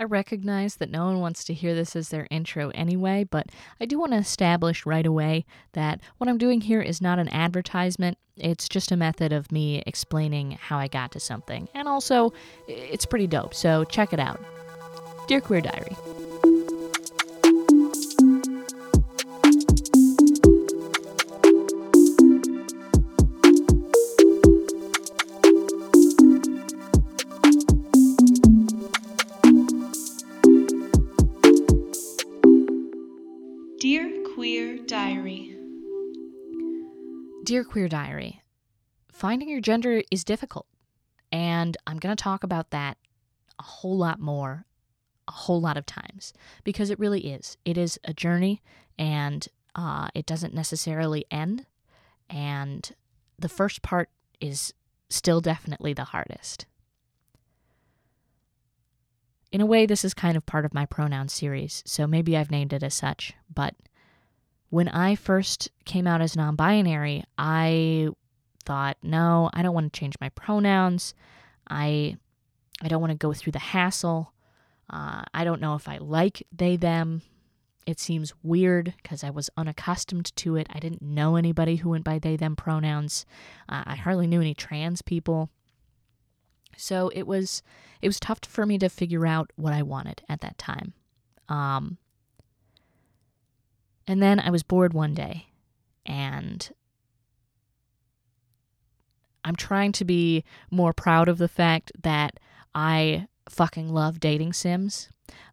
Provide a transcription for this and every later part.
I recognize that no one wants to hear this as their intro anyway, but I do want to establish right away that what I'm doing here is not an advertisement. It's just a method of me explaining how I got to something. And also, it's pretty dope, so check it out. Dear Queer Diary. Dear Queer Diary, finding your gender is difficult. And I'm going to talk about that a whole lot more, a whole lot of times, because it really is. It is a journey and uh, it doesn't necessarily end. And the first part is still definitely the hardest. In a way, this is kind of part of my pronoun series, so maybe I've named it as such, but when I first came out as non binary, I thought, no, I don't want to change my pronouns. I, I don't want to go through the hassle. Uh, I don't know if I like they, them. It seems weird because I was unaccustomed to it. I didn't know anybody who went by they, them pronouns. Uh, I hardly knew any trans people. So it was it was tough for me to figure out what I wanted at that time. Um, and then I was bored one day and I'm trying to be more proud of the fact that I fucking love dating sims.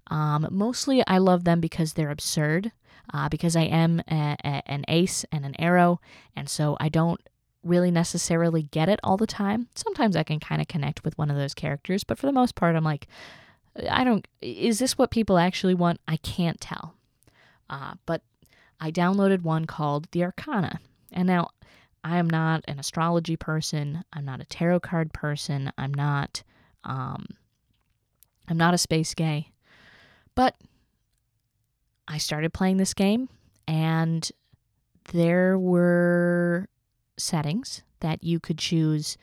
Um, mostly, I love them because they're absurd, uh, because I am a, a, an ace and an aro, and so I don't really necessarily get it all the time. Sometimes I can kind of connect with one of those characters, but for the most part, I'm like, I don't. Is this what people actually want? I can't tell. Uh, but I downloaded one called The Arcana. And now I am not an astrology person. I'm not a tarot card person. I'm not um I'm not a space gay. But I started playing this game and there were settings that you could choose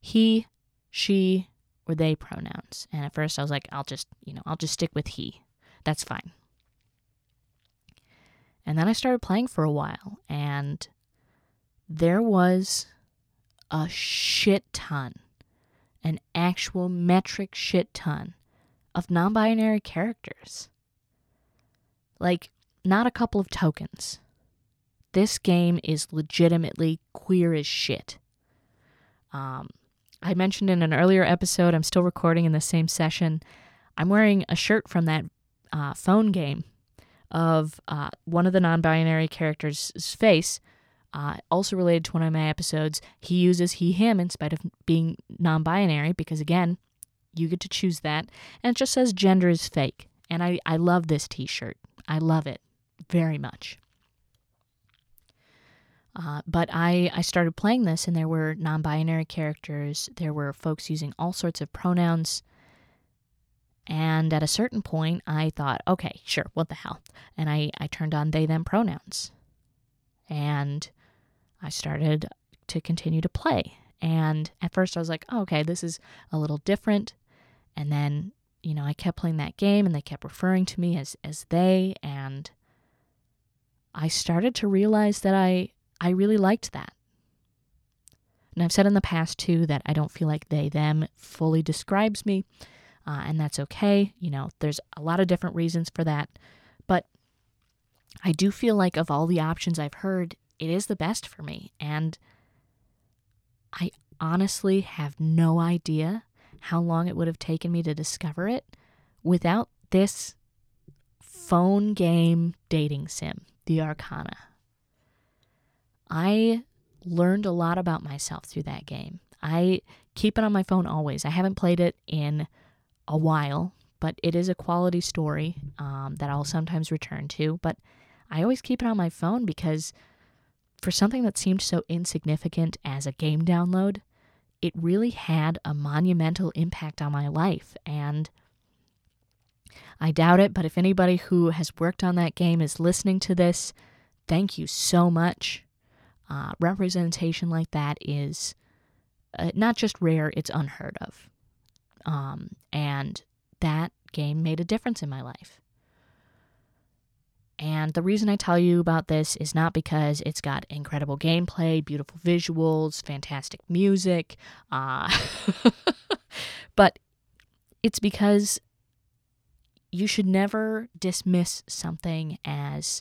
he, she, or they pronouns. And at first I was like, I'll just, you know, I'll just stick with he. That's fine. And then I started playing for a while, and there was a shit ton, an actual metric shit ton of non binary characters. Like, not a couple of tokens. This game is legitimately queer as shit. Um, I mentioned in an earlier episode, I'm still recording in the same session. I'm wearing a shirt from that uh, phone game of uh, one of the non binary characters' face. Uh, also related to one of my episodes, he uses he, him in spite of being non binary because, again, you get to choose that. And it just says gender is fake. And I, I love this t shirt. I love it very much. Uh, but I, I started playing this, and there were non binary characters. There were folks using all sorts of pronouns. And at a certain point, I thought, okay, sure, what the hell? And I, I turned on they, them pronouns. And I started to continue to play. And at first, I was like, oh, okay, this is a little different. And then, you know, I kept playing that game and they kept referring to me as, as they. And I started to realize that I, I really liked that. And I've said in the past too that I don't feel like they, them fully describes me uh, and that's okay. You know, there's a lot of different reasons for that. But I do feel like, of all the options I've heard, it is the best for me. And I honestly have no idea how long it would have taken me to discover it without this phone game dating sim, the Arcana. I learned a lot about myself through that game. I keep it on my phone always. I haven't played it in a while, but it is a quality story um, that I'll sometimes return to. But I always keep it on my phone because for something that seemed so insignificant as a game download, it really had a monumental impact on my life. And I doubt it, but if anybody who has worked on that game is listening to this, thank you so much. Uh, representation like that is uh, not just rare, it's unheard of. Um, and that game made a difference in my life. And the reason I tell you about this is not because it's got incredible gameplay, beautiful visuals, fantastic music, uh, but it's because you should never dismiss something as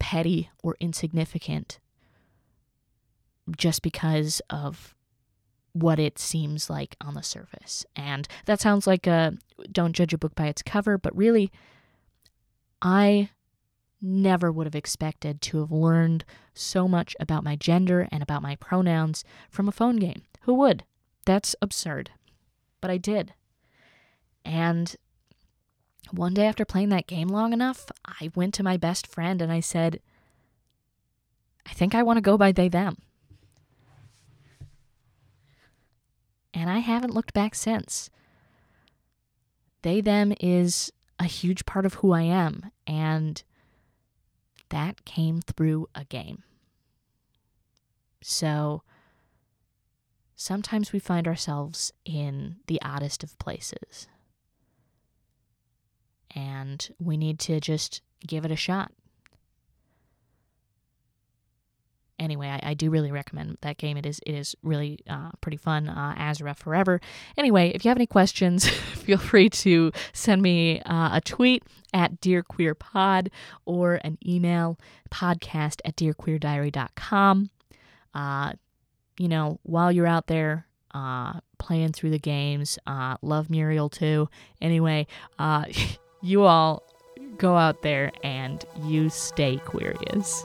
petty or insignificant just because of what it seems like on the surface. And that sounds like a don't judge a book by its cover, but really, I never would have expected to have learned so much about my gender and about my pronouns from a phone game. Who would? That's absurd. But I did. And one day after playing that game long enough, I went to my best friend and I said, I think I want to go by they them. And I haven't looked back since. They them is a huge part of who I am, and that came through a game. So sometimes we find ourselves in the oddest of places and we need to just give it a shot. Anyway, I, I do really recommend that game. It is it is really uh, pretty fun. Uh, Asra Forever. Anyway, if you have any questions, feel free to send me uh, a tweet at Dear Queer Pod or an email podcast at dearqueerdiary.com. Uh, you know, while you're out there uh, playing through the games, uh, love Muriel too. Anyway, uh, you all go out there and you stay Queerious.